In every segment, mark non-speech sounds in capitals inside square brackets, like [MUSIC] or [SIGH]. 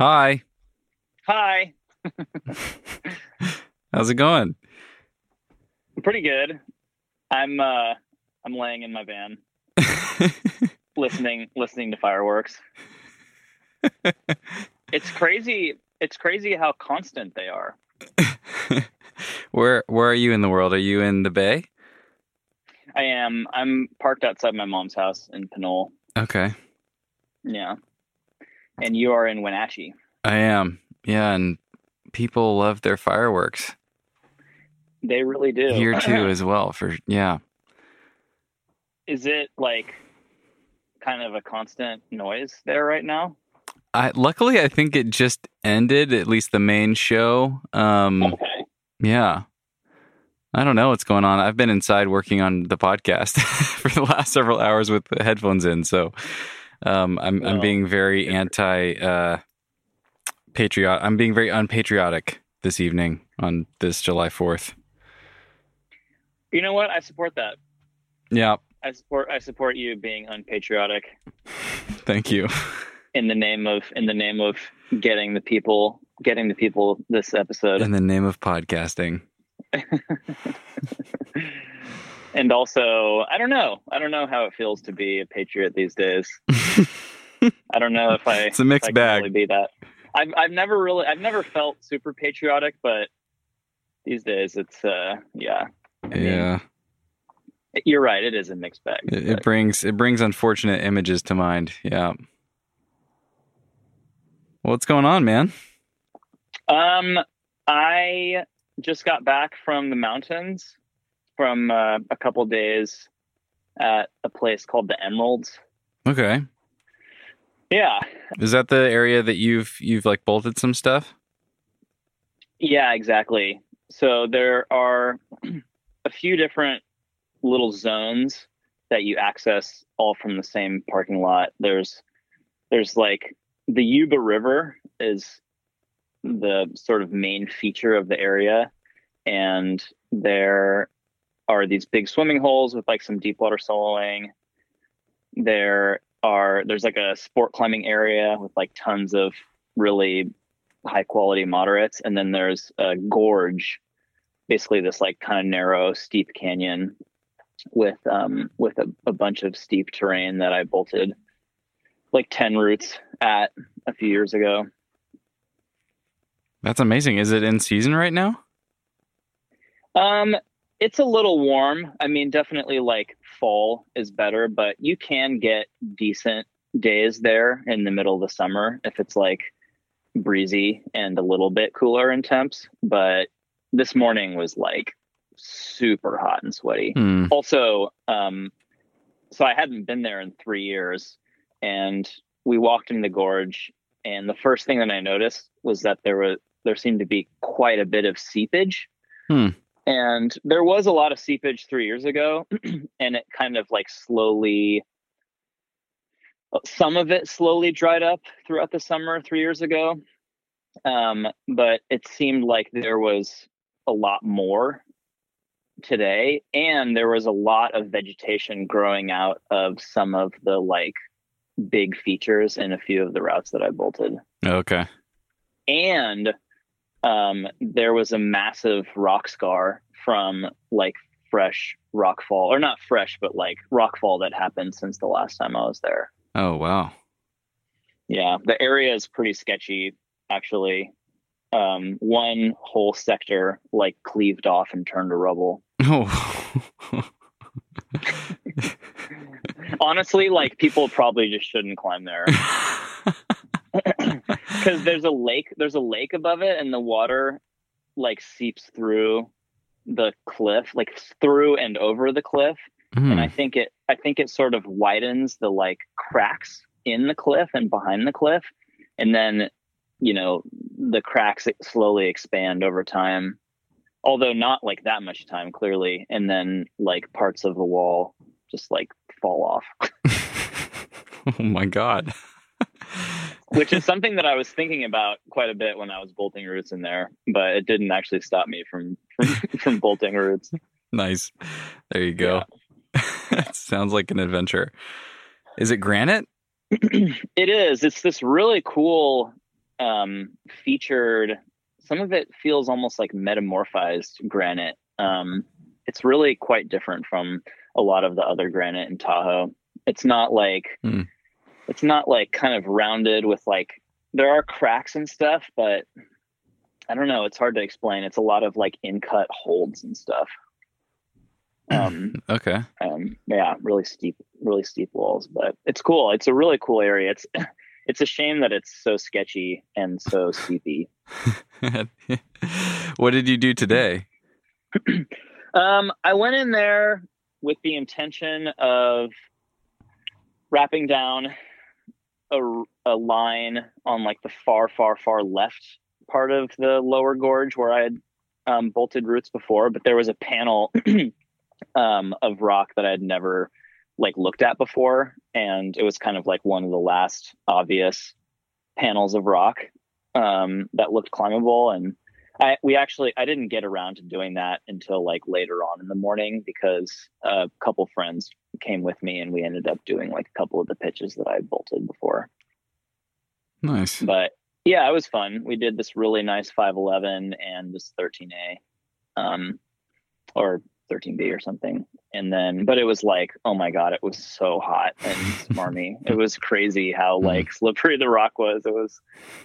Hi. Hi. [LAUGHS] How's it going? Pretty good. I'm uh I'm laying in my van [LAUGHS] listening listening to fireworks. [LAUGHS] it's crazy it's crazy how constant they are. where where are you in the world? Are you in the Bay? I am. I'm parked outside my mom's house in Pinole. Okay. Yeah. And you are in Wenatchee. I am. Yeah, and people love their fireworks. They really do. Here too [LAUGHS] as well for yeah. Is it like kind of a constant noise there right now? I luckily I think it just ended at least the main show. Um Okay. yeah. I don't know what's going on. I've been inside working on the podcast [LAUGHS] for the last several hours with the headphones in, so um I'm I'm being very anti uh patriot I'm being very unpatriotic this evening on this July 4th. You know what? I support that. Yeah, I support I support you being unpatriotic [LAUGHS] thank you. in the name of in the name of getting the people getting the people this episode. In the name of podcasting. [LAUGHS] and also, I don't know. I don't know how it feels to be a patriot these days. [LAUGHS] I don't know if I It's a mixed if I can bag. Really be that. I've I've never really I've never felt super patriotic, but these days it's uh yeah. mean, yeah. You're right. It is a mixed bag. It, it brings it brings unfortunate images to mind. Yeah. What's going on, man? Um, I just got back from the mountains from uh, a couple days at a place called the Emeralds. Okay. Yeah, Is that the area that you've you've like bolted some stuff? yeah, exactly. So there are [CLEARS THROAT] a few different little zones that you access all from the same parking lot. There's there's like the Yuba River is the sort of main feature of the area and there are these big swimming holes with like some deep water soloing. There are there's like a sport climbing area with like tons of really high quality moderates and then there's a gorge basically this like kind of narrow steep canyon with um with a, a bunch of steep terrain that I bolted like 10 routes at a few years ago. That's amazing. Is it in season right now? Um, it's a little warm. I mean, definitely like fall is better, but you can get decent days there in the middle of the summer if it's like breezy and a little bit cooler in temps. But this morning was like super hot and sweaty. Hmm. Also, um, so I hadn't been there in three years, and we walked in the gorge, and the first thing that I noticed was that there was there seemed to be quite a bit of seepage. Hmm. And there was a lot of seepage three years ago, [CLEARS THROAT] and it kind of like slowly, some of it slowly dried up throughout the summer three years ago. Um, but it seemed like there was a lot more today, and there was a lot of vegetation growing out of some of the like big features in a few of the routes that I bolted Okay. and um, there was a massive rock scar from like fresh rockfall or not fresh but like rockfall that happened since the last time i was there Oh wow. yeah the area is pretty sketchy actually um, one whole sector like cleaved off and turned to rubble Oh. [LAUGHS] honestly like people probably just shouldn't climb there [LAUGHS] because there's a lake there's a lake above it and the water like seeps through the cliff like through and over the cliff. Hmm. and i think it i think it sort of widens the like cracks in the cliff and behind the cliff. And then you know the cracks slowly expand over time. Although not like that much time clearly. And then like parts of the wall just like fall off. [LAUGHS] Oh my god. Which is [LAUGHS] something that I was thinking about quite a bit when I was bolting routes in there, but it didn't actually stop me from from, [LAUGHS] from bolting routes. nice. There you go. [LAUGHS] Sounds like an adventure. Is it granite? [CLEARS THROAT] it is. It's this really cool um, featured some of it feels almost like metamorphized granite. Um, it's really quite different from a lot of the other granite in Tahoe. It's not like Hmm. It's not like kind of rounded with like there are cracks and stuff, but I don't know. It's hard to explain. It's a lot of like in cut holds and stuff. [CLEARS THROAT] Um, Okay. um, yeah, really steep, really steep walls, but it's cool. It's a really cool area. It's [CLEARS THROAT] it's a shame that it's so sketchy and so steepy. [LAUGHS] [LAUGHS] what did you do today? [CLEARS THROAT] Um, I went in there with the intention of rapping down a, a line on like the far, far, far left part of the lower gorge where I had um, bolted routes before, but there was a panel [CLEARS THROAT] um, of rock that I had never like looked at before, and it was kind of like one of the last obvious panels of rock um, that looked climbable and I we actually I didn't get around to doing that until like later on in the morning because a couple friends came with me and we ended up doing like a couple of the pitches that I bolted before. Nice. But yeah, it was fun. We did this really nice 511 and this 13A, um, or 13B or something. And then, but it was like, oh my god, it was so hot and [LAUGHS] smarmy. it was crazy how Mhm. like slippery the rock was. It was,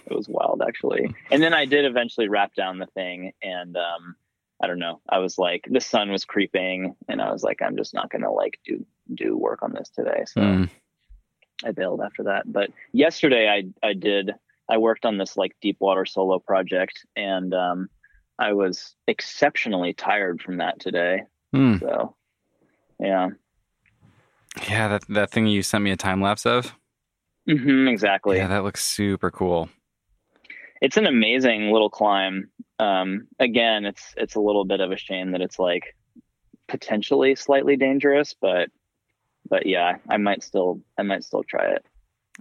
it was wild actually. And then I did eventually rap down the thing, and um, I don't know. I was like, the sun was creeping, and I was like, I'm just not gonna like do do work on this today. So. Mm. I bailed after that. But yesterday I I did I worked on this like deep water solo project and um I was exceptionally tired from that today. Mm. So yeah. Yeah, that that thing you sent me a time lapse of. hmm exactly. Yeah, that looks super cool. It's an amazing little climb. Um again, it's it's a little bit of a shame that it's like potentially slightly dangerous, but but yeah, I might still I might still try it.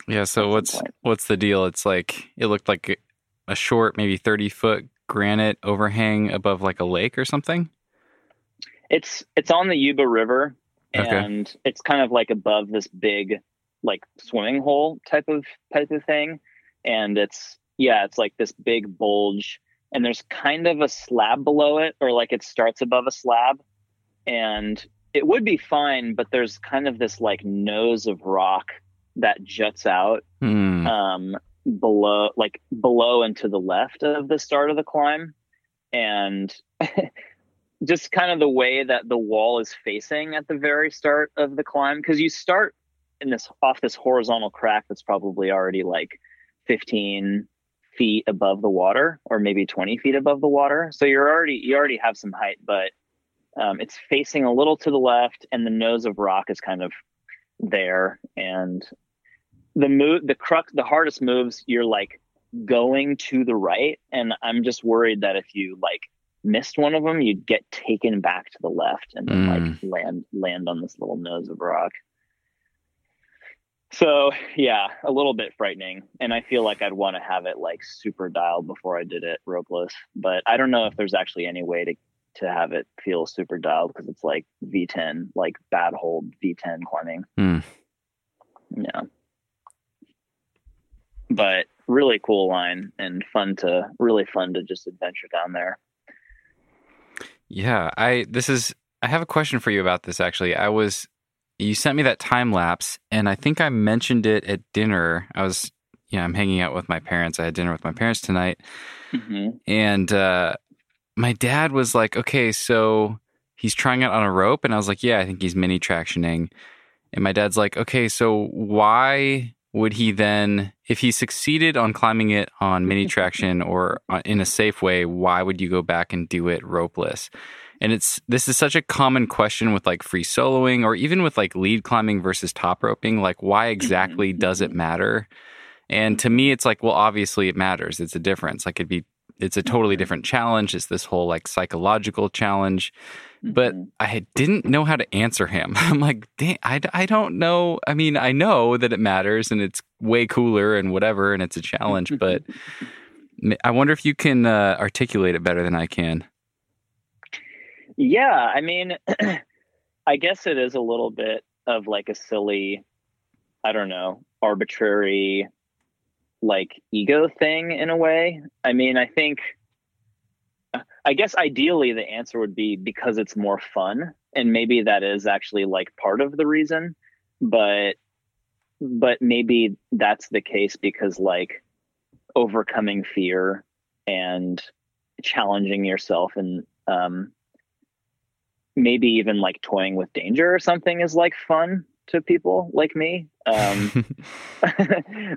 Yeah. So what's point. what's the deal? It's like it looked like a short, maybe thirty foot granite overhang above like a lake or something. It's it's on the Yuba River, Okay. and it's kind of like above this big, like swimming hole type of type of thing, and it's yeah, it's like this big bulge, and there's kind of a slab below it, or like it starts above a slab, and it would be fine, but there's kind of this like nose of rock that juts out Hmm. um, below, like below and to the left of the start of the climb, and [LAUGHS] just kind of the way that the wall is facing at the very start of the climb, because you start in this off this horizontal crack that's probably already like 15 feet above the water, or maybe 20 feet above the water. So you're already you already have some height, but um, it's facing a little to the left, and the nose of rock is kind of there, and the move the crux the hardest moves you're like going to the right and i'm just worried that if you like missed one of them you'd get taken back to the left and then like land land on this little nose of rock. So yeah a little bit frightening and i feel like i'd want to have it like super dialed before i did it ropeless but i don't know if there's actually any way to to have it feel super dialed because it's like v10 like bad hold v10 climbing. Hmm. yeah. But really cool line and fun to really fun to just adventure down there Yeah, I this is I have a question for you about this actually. I was you sent me that time lapse and I think I mentioned it at dinner. I was yeah, I'm hanging out with my parents. I had dinner with my parents tonight hmm and uh my dad was like, "Okay, so he's trying it on a rope." And I was like, "Yeah, I think he's Mini Traxioning." And my dad's like, "Okay, so why would he then if he succeeded on climbing it on mini [LAUGHS] Traxion or uh, in a safe way, why would you go back and do it ropeless?" And it's this is such a common question with like free soloing or even with like lead climbing versus top roping, like why [LAUGHS] mm-hmm, exactly does it mm-hmm. matter? And to me, it's like, well, obviously it matters. It's a difference. Like it'd be, it's a totally different challenge. It's this whole like psychological challenge. But Mhm. I didn't know how to answer him. [LAUGHS] I'm like, "Dang, I, I don't know. I mean, I know that it matters and it's way cooler and whatever, and it's a challenge. But [LAUGHS] I wonder if you can uh, articulate it better than I can. yeah i mean [CLEARS THROAT] i guess it is a little bit of like a silly i don't know arbitrary like ego thing in a way. I mean, I think I guess ideally the answer would be because it's more fun and maybe that is actually like part of the reason, but but maybe that's the case because like overcoming fear and challenging yourself and um maybe even like toying with danger or something is like fun to people like me. Um, [LAUGHS] [LAUGHS]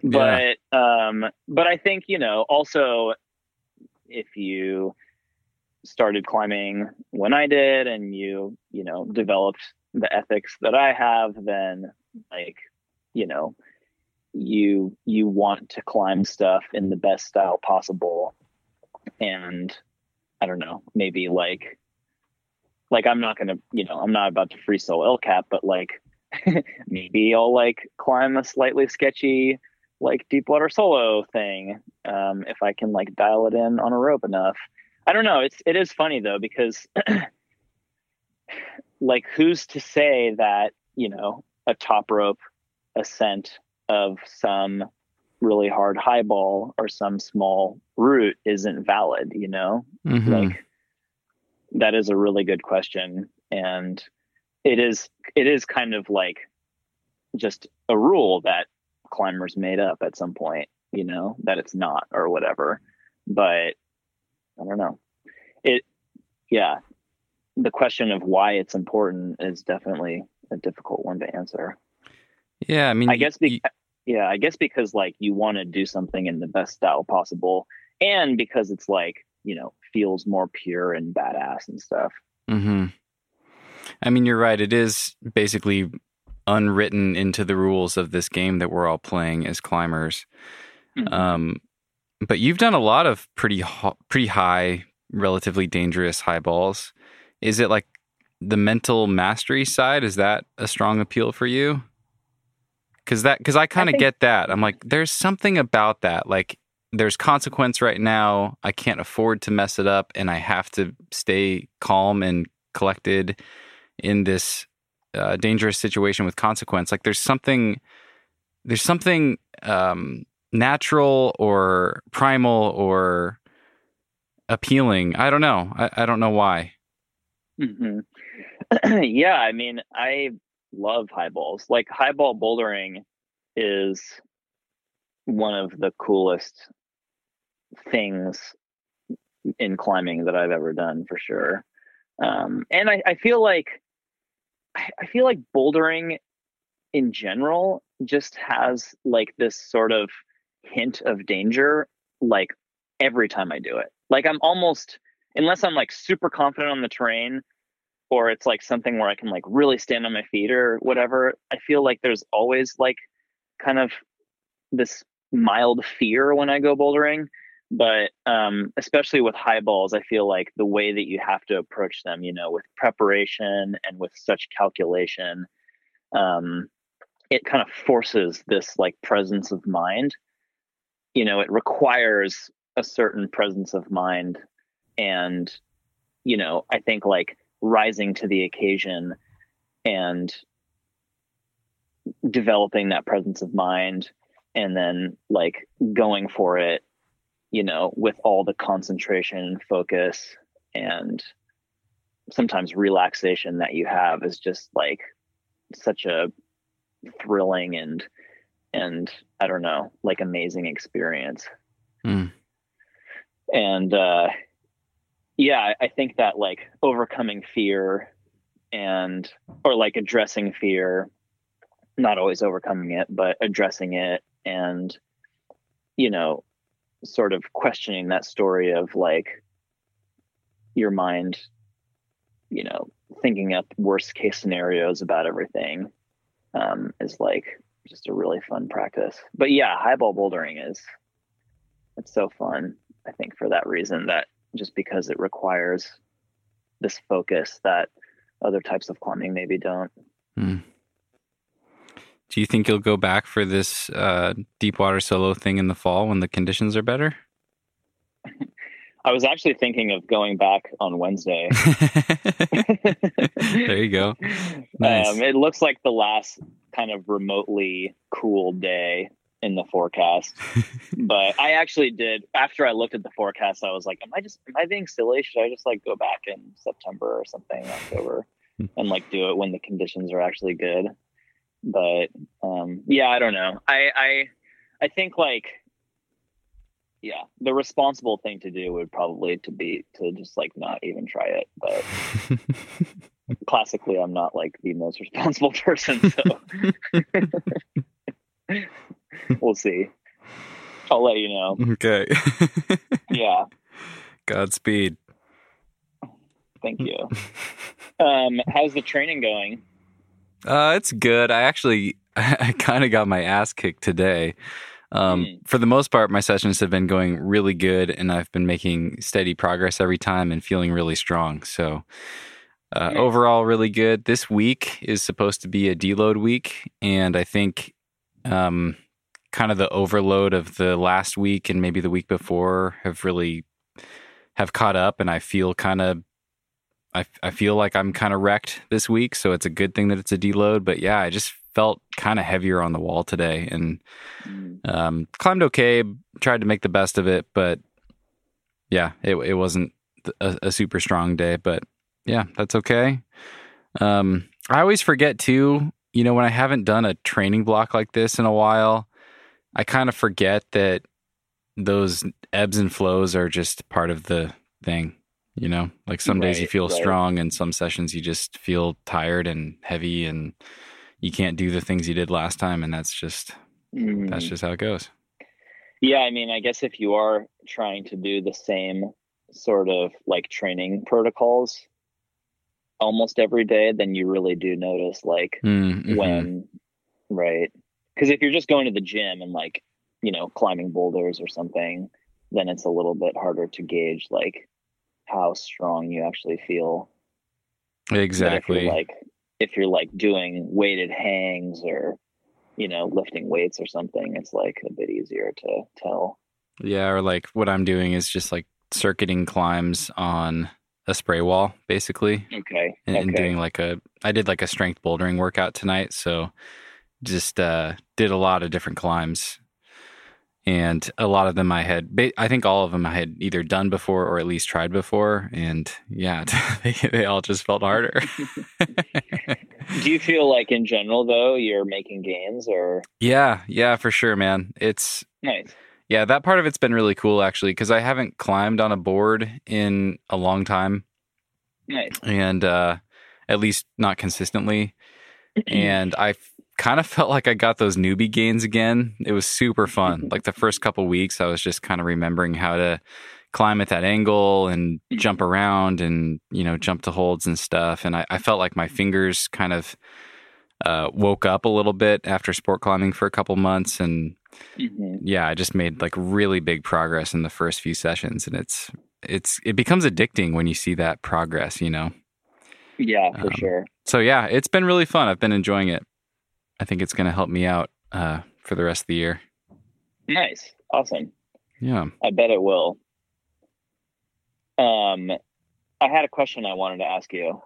but yeah. um, but I think you know also if you started climbing when I did and you you know developed the ethics that I have, then like you know you you want to climb stuff in the best style possible and i don't know maybe like like i'm not gonna you know i'm not about to free solo el cap but like [LAUGHS] maybe I'll like climb a slightly sketchy like deep water solo thing um, if I can like dial it in on a rope enough. I don't know. It's it is funny though because [CLEARS THROAT] like who's to say that you know a top rope ascent of some really hard highball or some small route isn't valid you know mm-hmm. like that is a really good question and it is it is kind of like just a rule that climbers made up at some point, you know, that it's not or whatever. But I don't know. It yeah. The question of why it's important is definitely a difficult one to answer. Yeah, I mean I guess be- yeah, I guess because like you want to do something in the best style possible and because it's like, you know, feels more pure and badass and stuff. Mhm. I mean, you're right. It is basically unwritten into the rules of this game that we're all playing as climbers. Mm-hmm. Um, but you've done a lot of pretty pretty high, relatively dangerous high balls. Is it like the mental mastery side? Is that a strong appeal for you? Because that because I kind of get that. I'm like, there's something about that. Like, there's consequence right now. I can't afford to mess it up, and I have to stay calm and collected in this uh, dangerous situation with consequence. Like there's something, there's something um, natural or primal or appealing. I don't know. I, I don't know why. Mm-hmm. [CLEARS THROAT] yeah, I mean, I love high balls. Like high ball bouldering is one of the coolest things in climbing that I've ever done for sure. Um, and I, I feel like I feel like bouldering in general just has like this sort of hint of danger like every time I do it. Like I'm almost unless I'm like super confident on the terrain or it's like something where I can like really stand on my feet or whatever, I feel like there's always like kind of this mild fear when I go bouldering but um, especially with high balls i feel like the way that you have to approach them you know with preparation and with such calculation um, it kind of forces this like presence of mind you know it requires a certain presence of mind. And you know i think like rising to the occasion and developing that presence of mind and then like going for it you know, with all the concentration and focus and sometimes relaxation that you have is just like such a thrilling and and I don't know, like amazing experience. Mm. And uh yeah, I think that like overcoming fear and or like addressing fear, not always overcoming it, but addressing it and you know, sort of questioning that story of like your mind, you know, thinking up worst case scenarios about everything um, is like just a really fun practice. But yeah, highball bouldering is it's so fun. I think for that reason that just because it requires this focus that other types of climbing maybe don't. Mm. Do you think you'll go back for this uh, deep water solo thing in the fall when the conditions are better? [LAUGHS] I was actually thinking of going back on Wednesday. [LAUGHS] [LAUGHS] there you go. Nice. Um, it looks like the last kind of remotely cool day in the forecast. [LAUGHS] but I actually did after I looked at the forecast, I was like, Am I just am I being silly? Should I just like go back in September or something, October, Hmm. and like do it when the conditions are actually good? But um yeah, I don't know. I I I think like yeah, the responsible thing to do would probably to be to just like not even try it. But [LAUGHS] classically I'm not like the most [LAUGHS] responsible person, so [LAUGHS] we'll see. I'll let you know. okay. Yeah, Godspeed. thank you. Um, how's the training going? Uh, it's good. I actually, I kind of got my ass kicked today. Um, Hmm. For the most part, my sessions have been going really good, and I've been making steady progress every time and feeling really strong. So, uh, overall, really good. This week is supposed to be a deload week, and I think, um, kind of the overload of the last week and maybe the week before have really have caught up, and I feel kind of I, I feel like I'm kind of wrecked this week, so it's a good thing that it's a deload. But yeah, I just felt kind of heavier on the wall today, and Mm, um, climbed okay. Tried to make the best of it, but yeah, it it wasn't a, a super strong day. But yeah, that's okay. Um, I always forget too. You know, when I haven't done a training block like this in a while, I kind of forget that those ebbs and flows are just part of the thing. You know, like some days you feel right. strong, and some sessions you just feel tired and heavy, and you can't do the things you did last time, and that's just mm. that's just how it goes. Yeah, I mean, I guess if you are trying to do the same sort of like training protocols almost every day, then you really do notice like Mm, mhm. when, right? Because if you're just going to the gym and like, you know, climbing boulders or something, then it's a little bit harder to gauge like how strong you actually feel. Exactly. Like if you're like doing weighted hangs or you know lifting weights or something, it's like a bit easier to tell. yeah, or like what I'm doing is just like circuiting climbs on a spray wall, basically, Okay. and, and doing like a. I did like a strength bouldering workout tonight, so just uh, did a lot of different climbs, and a lot of them I had. I think all of them I had either done before or at least tried before, and yeah, [LAUGHS] they, they all just felt harder. [LAUGHS] [LAUGHS] Do you feel like in general though you're making gains or yeah, yeah, for sure, man. It's nice? Yeah, that part of it's been really cool actually because I haven't climbed on a board in a long time Nice. and uh at least not consistently [CLEARS THROAT] and I kind of felt like I got those newbie gains again. It was super fun. Like the first couple weeks I was just kind of remembering how to climb at that angle and jump around and you know jump to holds and stuff and I, I felt like my fingers kind of uh, woke up a little bit after sport climbing for a couple months and Mhm. yeah, I just made like really big progress in the first few sessions, and it's it's it becomes addicting when you see that progress, you know. Yeah, for Um, sure. So yeah, it's been really fun. I've been enjoying it. I think it's going to help me out uh, for the rest of the year. Nice. Awesome. Yeah. I bet it will. Um I had a question I wanted to ask you.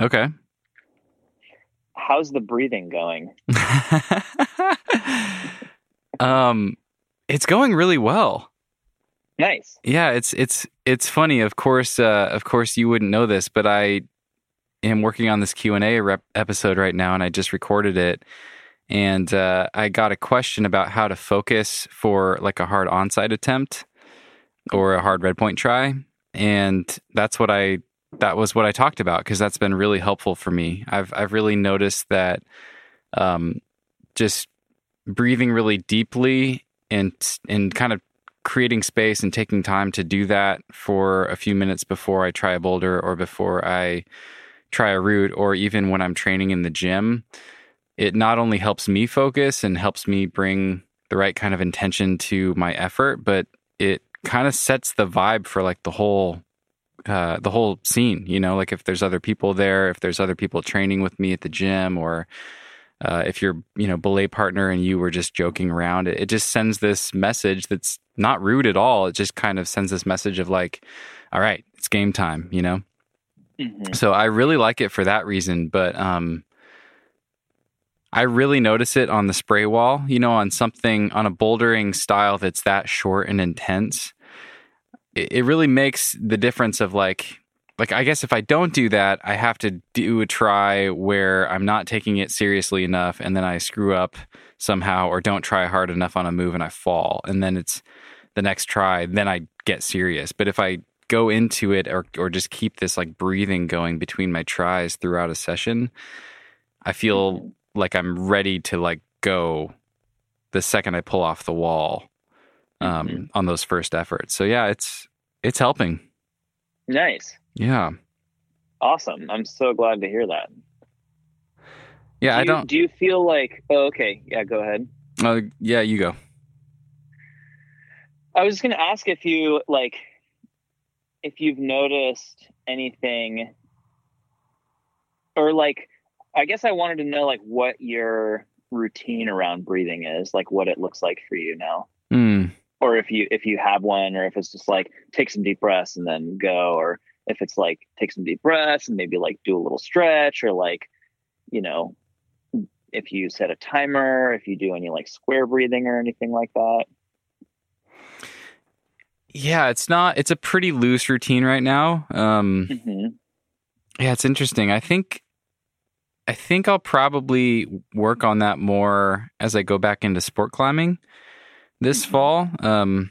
Okay. How's the breathing going? [LAUGHS] um, it's going really well. Nice. Yeah, it's it's it's funny. Of course, uh, of course, you wouldn't know this, but I am working on this Q and A rep- episode right now, and I just recorded it. And uh, I got a question about how to focus for like a hard onsight attempt or a hard red point try, and that's what I that was what I talked about because that's been really helpful for me. I've I've really noticed that um, just breathing really deeply and and kind of creating space and taking time to do that for a few minutes before I try a boulder or before I try a route or even when I'm training in the gym, it not only helps me focus and helps me bring the right kind of intention to my effort, but it kind of sets the vibe for like the whole uh, the whole scene. You know, like if there's other people there, if there's other people training with me at the gym, or uh, if you're you know belay partner and you were just joking around, it, it just sends this message that's not rude at all. It just kind of sends this message of like, all right, it's game time. You know. Mhm. So I really like it for that reason, but um I really notice it on the spray wall, you know, on something on a bouldering style that's that short and intense. It, it really makes the difference of like like I guess if I don't do that, I have to do a try where I'm not taking it seriously enough and then I screw up somehow or don't try hard enough on a move and I fall and then it's the next try, then I get serious. But if I go into it or or just keep this like breathing going between my tries throughout a session, I feel like I'm ready to like go the second I pull off the wall um, mm-hmm. on those first efforts. So yeah, it's it's helping. Nice. Yeah. Awesome. I'm so glad to hear that. Yeah, do I don't. Do you feel like? Oh, okay. Yeah, go ahead. Uh, yeah, you go. I was just going to ask if you like, if you've noticed anything, or like, I guess I wanted to know like what your routine around breathing is, like what it looks like for you now. Mm. Or if you if you have one, or if it's just like take some deep breaths and then go, or if it's like take some deep breaths and maybe like do a little stretch, or like, you know, if you set a timer, if you do any like square breathing or anything like that. Yeah, it's not. It's a pretty loose routine right now. Um, mm-hmm. Yeah, it's interesting. I think I think I'll probably work on that more as I go back into sport climbing this mm-hmm. fall. Um,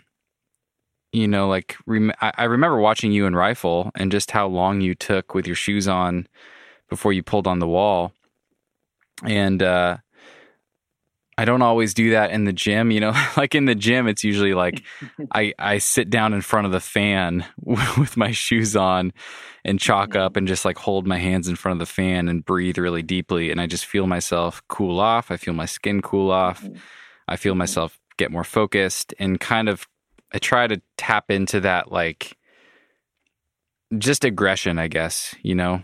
you know, like rem- I-, I remember watching you in rifle and just how long you took with your shoes on before you pulled on the wall, and uh, I don't always do that in the gym, you know. [LAUGHS] like in the gym, it's usually like [LAUGHS] I I sit down in front of the fan [LAUGHS] with my shoes on and chalk mm-hmm. up and just like hold my hands in front of the fan and breathe really deeply and I just feel myself cool off. I feel my skin cool off. Mm-hmm. I feel mm-hmm. myself get more focused and kind of I try to tap into that like just aggression, I guess, you know.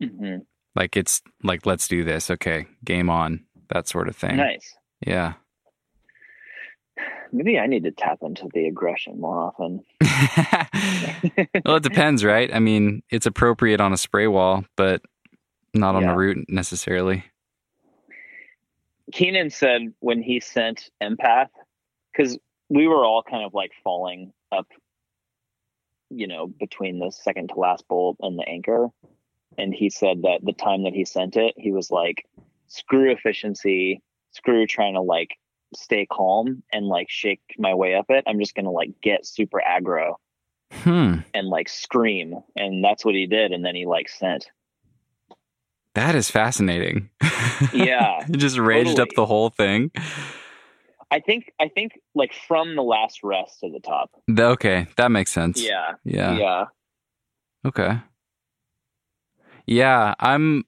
Mm-hmm. Like it's like let's do this. Okay, game on that sort of thing. Nice. Yeah. [SIGHS] Maybe I need to tap into the aggression more often. [LAUGHS] well, it depends, right? I mean, it's appropriate on a spray wall, but not on yeah. a route necessarily. Keenan said when he sent empath, because we were all kind of like falling up, you know, between the second to last bolt and the anchor. And he said that the time that he sent it, he was like, screw efficiency, screw trying to like stay calm and like shake my way up it. I'm just gonna like get super aggro hmm. and like scream. And that's what he did. And then he like sent. That is fascinating. [LAUGHS] Yeah. he just raged totally. up the whole thing. I think I think like from the last rest to the top. Okay, that makes sense. Yeah. Yeah. Yeah. Okay. Yeah, I'm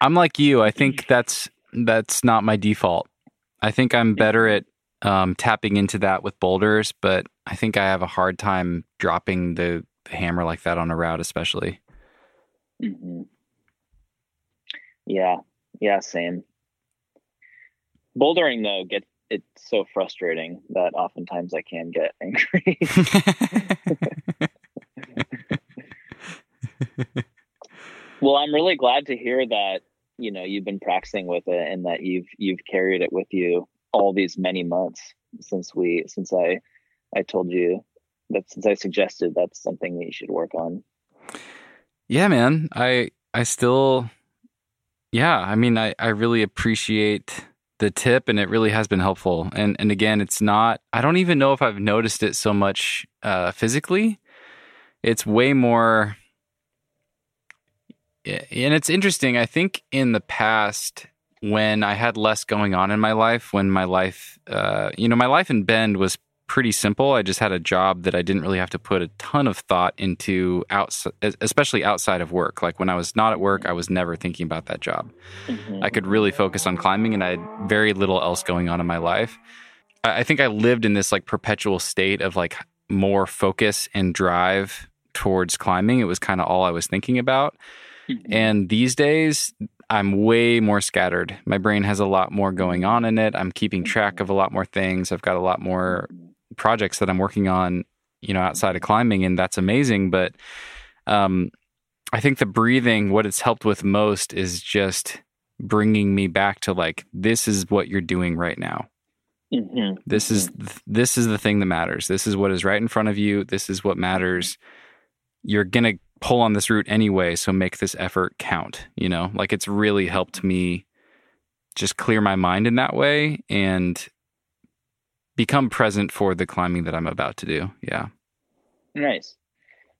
I'm like you. I think that's that's not my default. I think I'm better at um, tapping into that with boulders, but I think I have a hard time dropping the, the hammer like that on a route, especially. Mm-hmm. Yeah, yeah, same. Bouldering though gets it's so frustrating that oftentimes I can get angry. [LAUGHS] [LAUGHS] well, I'm really glad to hear that you know you've been practicing with it and that you've you've carried it with you all these many months since we since I I told you that since I suggested that's something that you should work on. Yeah, man. I I still yeah, I mean I I really appreciate the tip and it really has been helpful. And and again, it's not I don't even know if I've noticed it so much uh physically. It's way more and it's interesting. I think in the past, when I had less going on in my life, when my life, uh, you know, my life in Bend was pretty simple. I just had a job that I didn't really have to put a ton of thought into, outside, especially outside of work. Like when I was not at work, I was never thinking about that job. Mm-hmm. I could really focus on climbing, and I had very little else going on in my life. I think I lived in this like perpetual state of like more focus and drive towards climbing. It was kind of all I was thinking about. Mm-hmm. And these days, I'm way more scattered. My brain has a lot more going on in it. I'm keeping track of a lot more things. I've got a lot more projects that I'm working on, you know, outside of climbing, and that's amazing. But um, I think the breathing, what it's helped with most is just bringing me back to like this is what you're doing right now. Mm-hmm. This is this is the thing that matters. This is what is right in front of you. This is what matters. You're gonna pull on this route anyway, so make this effort count. You know, like it's really helped me just clear my mind in that way and become present for the climbing that I'm about to do. Yeah. Nice.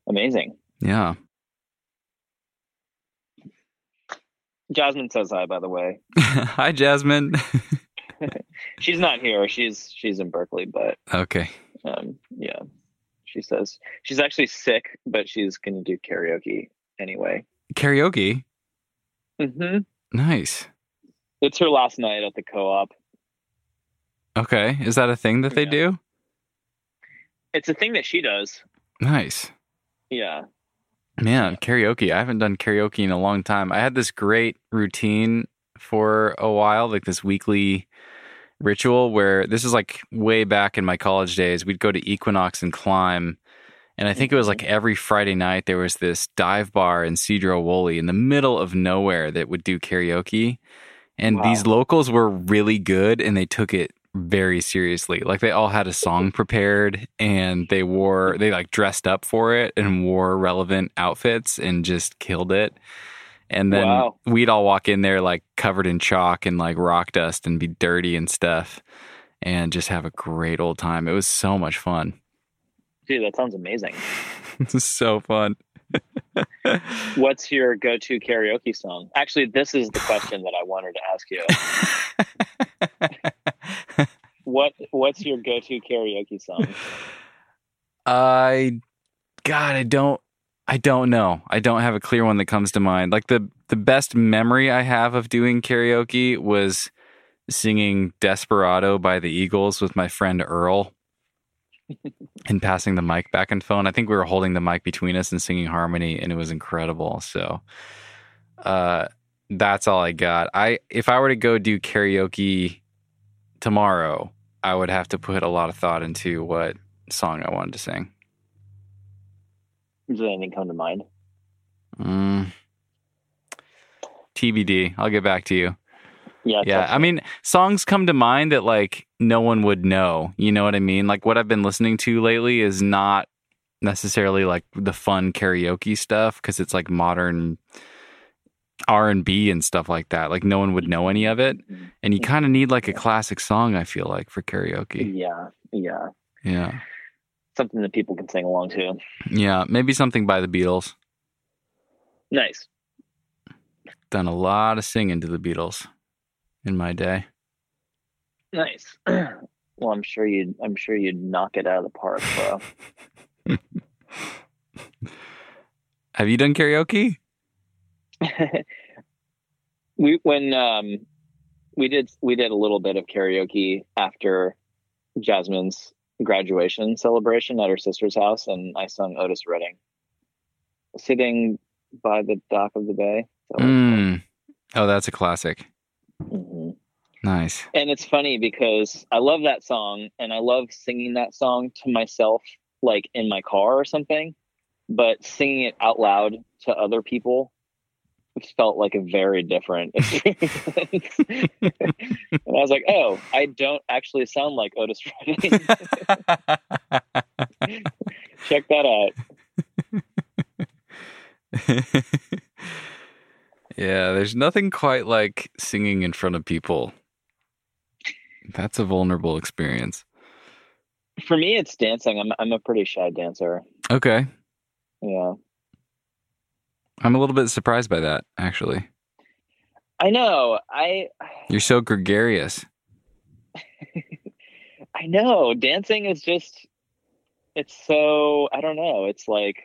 Amazing. Yeah. Jasmine says hi, by the way. [LAUGHS] [LAUGHS] Hi, Jasmine. [LAUGHS] She's not here. She's she's in Berkeley, but okay. um, yeah, she says she's actually sick, but she's going to do karaoke anyway. Karaoke. Mm-hmm. Nice. It's her last night at the co-op. Okay. Is that a thing that they Yeah. do? It's a thing that she does. Nice. Yeah. Man, karaoke. I haven't done karaoke in a long time. I had this great routine for a while, like this weekly ritual where this is like way back in my college days. We'd go to Equinox and climb. And I think it was like mm-hmm. every Friday night there was this dive bar in Sedro-Woolley in the middle of nowhere that would do karaoke. And Wow. these locals were really good and they took it very seriously. Like they all had a song [LAUGHS] prepared and they wore they like dressed up for it and wore relevant outfits and just killed it. And then Wow. we'd all walk in there like covered in chalk and like rock dust and be dirty and stuff and just have a great old time. It was so much fun. Dude, that sounds amazing. [LAUGHS] Is so fun. [LAUGHS] What's your go-to karaoke song? Actually, this is the question that I wanted to ask you. [LAUGHS] What What's your go-to karaoke song? I God, I don't I don't know. I don't have a clear one that comes to mind. Like the the best memory I have of doing karaoke was singing Desperado by the Eagles with my friend Earl [LAUGHS] and passing the mic back and phone. I think we were holding the mic between us and singing harmony and it was incredible. So uh that's all I got. I if I were to go do karaoke tomorrow, I would have to put a lot of thought into what song I wanted to sing. Does anything come to mind? Mm. TBD. I'll get back to you. Yeah. Yeah. trust I mean, songs come to mind that like no one would know. You know what I mean? Like what I've been listening to lately is not necessarily like the fun karaoke stuff because it's like modern R and B and stuff like that. Like no one would know any of it, and you kind of need like a classic song. I feel like for karaoke. Yeah. Yeah. Yeah. Something that people can sing along to. Yeah. Maybe something by the Beatles. Nice. Done a lot of singing to the Beatles in my day. Nice. [CLEARS THROAT] well, I'm sure you'd. I'm sure you'd knock it out of the park, bro. [LAUGHS] Have you done karaoke? [LAUGHS] we when um we did we did a little bit of karaoke after Jasmine's graduation celebration at her sister's house, and I sung Otis Redding, sitting by the dock of the bay. So, Mm. Oh, that's a classic. mhm. Nice. And it's funny because I love that song, and I love singing that song to myself, like in my car or something. But singing it out loud to other people felt like a very different experience. and I was like, oh, I don't actually sound like Otis Redding. [LAUGHS] Check that out. yeah, there's nothing quite like singing in front of people. That's a vulnerable experience. For me, it's dancing. I'm I'm a pretty shy dancer. Okay. Yeah, I'm a little bit surprised by that, actually. I know. I You're so gregarious. [LAUGHS] I know. Dancing is just. It's so I don't know. It's like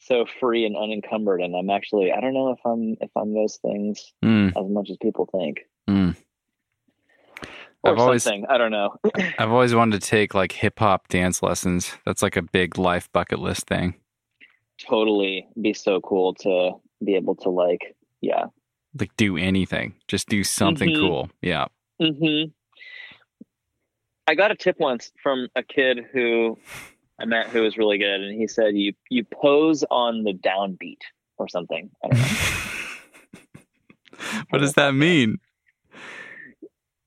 so free and unencumbered, and I'm actually I don't know if I'm if I'm those things Mm, as much as people think. mm. Or I've always- something. I don't know. I've always wanted to take like hip hop dance lessons. That's like a big life bucket list thing. Totally be so cool to be able to like yeah Like do anything. Just do something Mhm. cool. Yeah. hmm I got a tip once from a kid who I met who was really good, and he said you you pose on the downbeat or something. I don't know. [LAUGHS] What does that mean?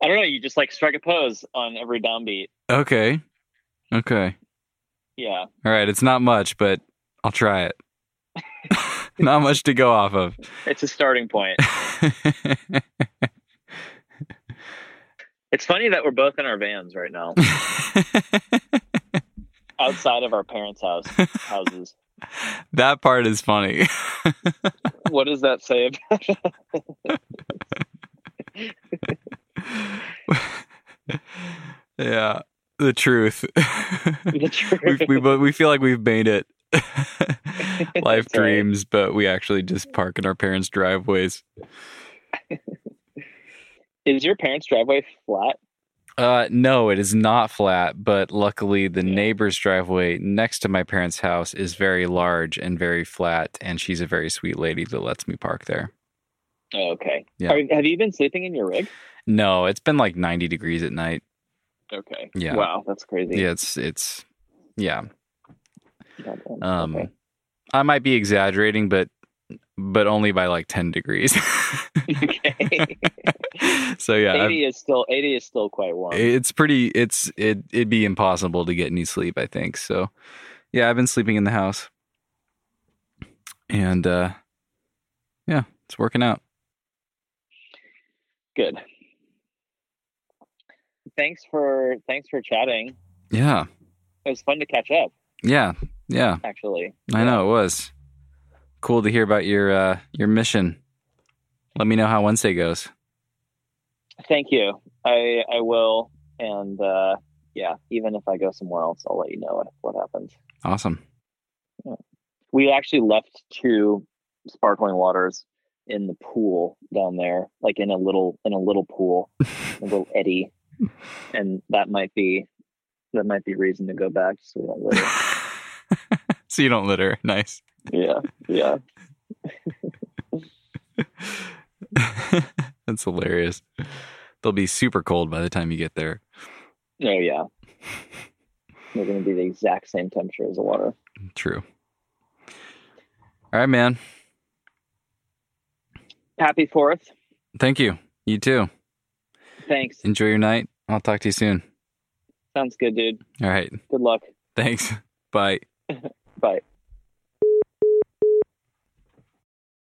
I don't know. You just like strike a pose on every downbeat. Okay. Okay. Yeah. All right. It's not much, but I'll try it. [LAUGHS] not much to go off of. It's a starting point. [LAUGHS] It's funny that we're both in our vans right now, [LAUGHS] outside of our parents' house houses. that part is funny. What does that say about yeah, the truth. the truth? we we we feel like we've made it. [LAUGHS] Life dreams, but we actually just park in our parents' driveways. Is your parents' driveway flat? Uh, no, it is not flat, but luckily the Yeah. neighbor's driveway next to my parents' house is very large and very flat, and she's a very sweet lady that lets me park there. Oh, okay. Yeah. Are- have you been sleeping in your rig? No, it's been like 90 degrees at night. Okay. Yeah. Wow, that's crazy. Yeah, it's it's yeah. Um Okay. I might be exaggerating, but but only by like 10 degrees. [LAUGHS] okay. so yeah, I've- eighty is still eighty is still quite warm. it's pretty it's it it'd be impossible to get any sleep, I think. So yeah, I've been sleeping in the house. And uh yeah, it's working out. Good. Thanks for thanks for chatting. Yeah. It was fun to catch up. Yeah. Yeah. Actually, I know it was. Cool to hear about your uh your mission. Let me know how Wednesday goes. Thank you. I I will, and uh, yeah, even if I go somewhere else, I'll let you know what, what happens. Awesome. We actually left two sparkling waters in the pool down there, like in a little in a little pool, [LAUGHS] a little eddy, and that might be that might be reason to go back so we don't litter. [LAUGHS] [LAUGHS] so you don't litter. Nice. yeah, yeah. [LAUGHS] That's hilarious. They'll be super cold by the time you get there. Oh yeah. They're going to be the exact same temperature as the water. True. All right, man. Happy Fourth. Thank you. You too. Thanks. Enjoy your night. I'll talk to you soon. Sounds good, dude. All right. Good luck. Thanks. [LAUGHS] Bye. [LAUGHS] Bye.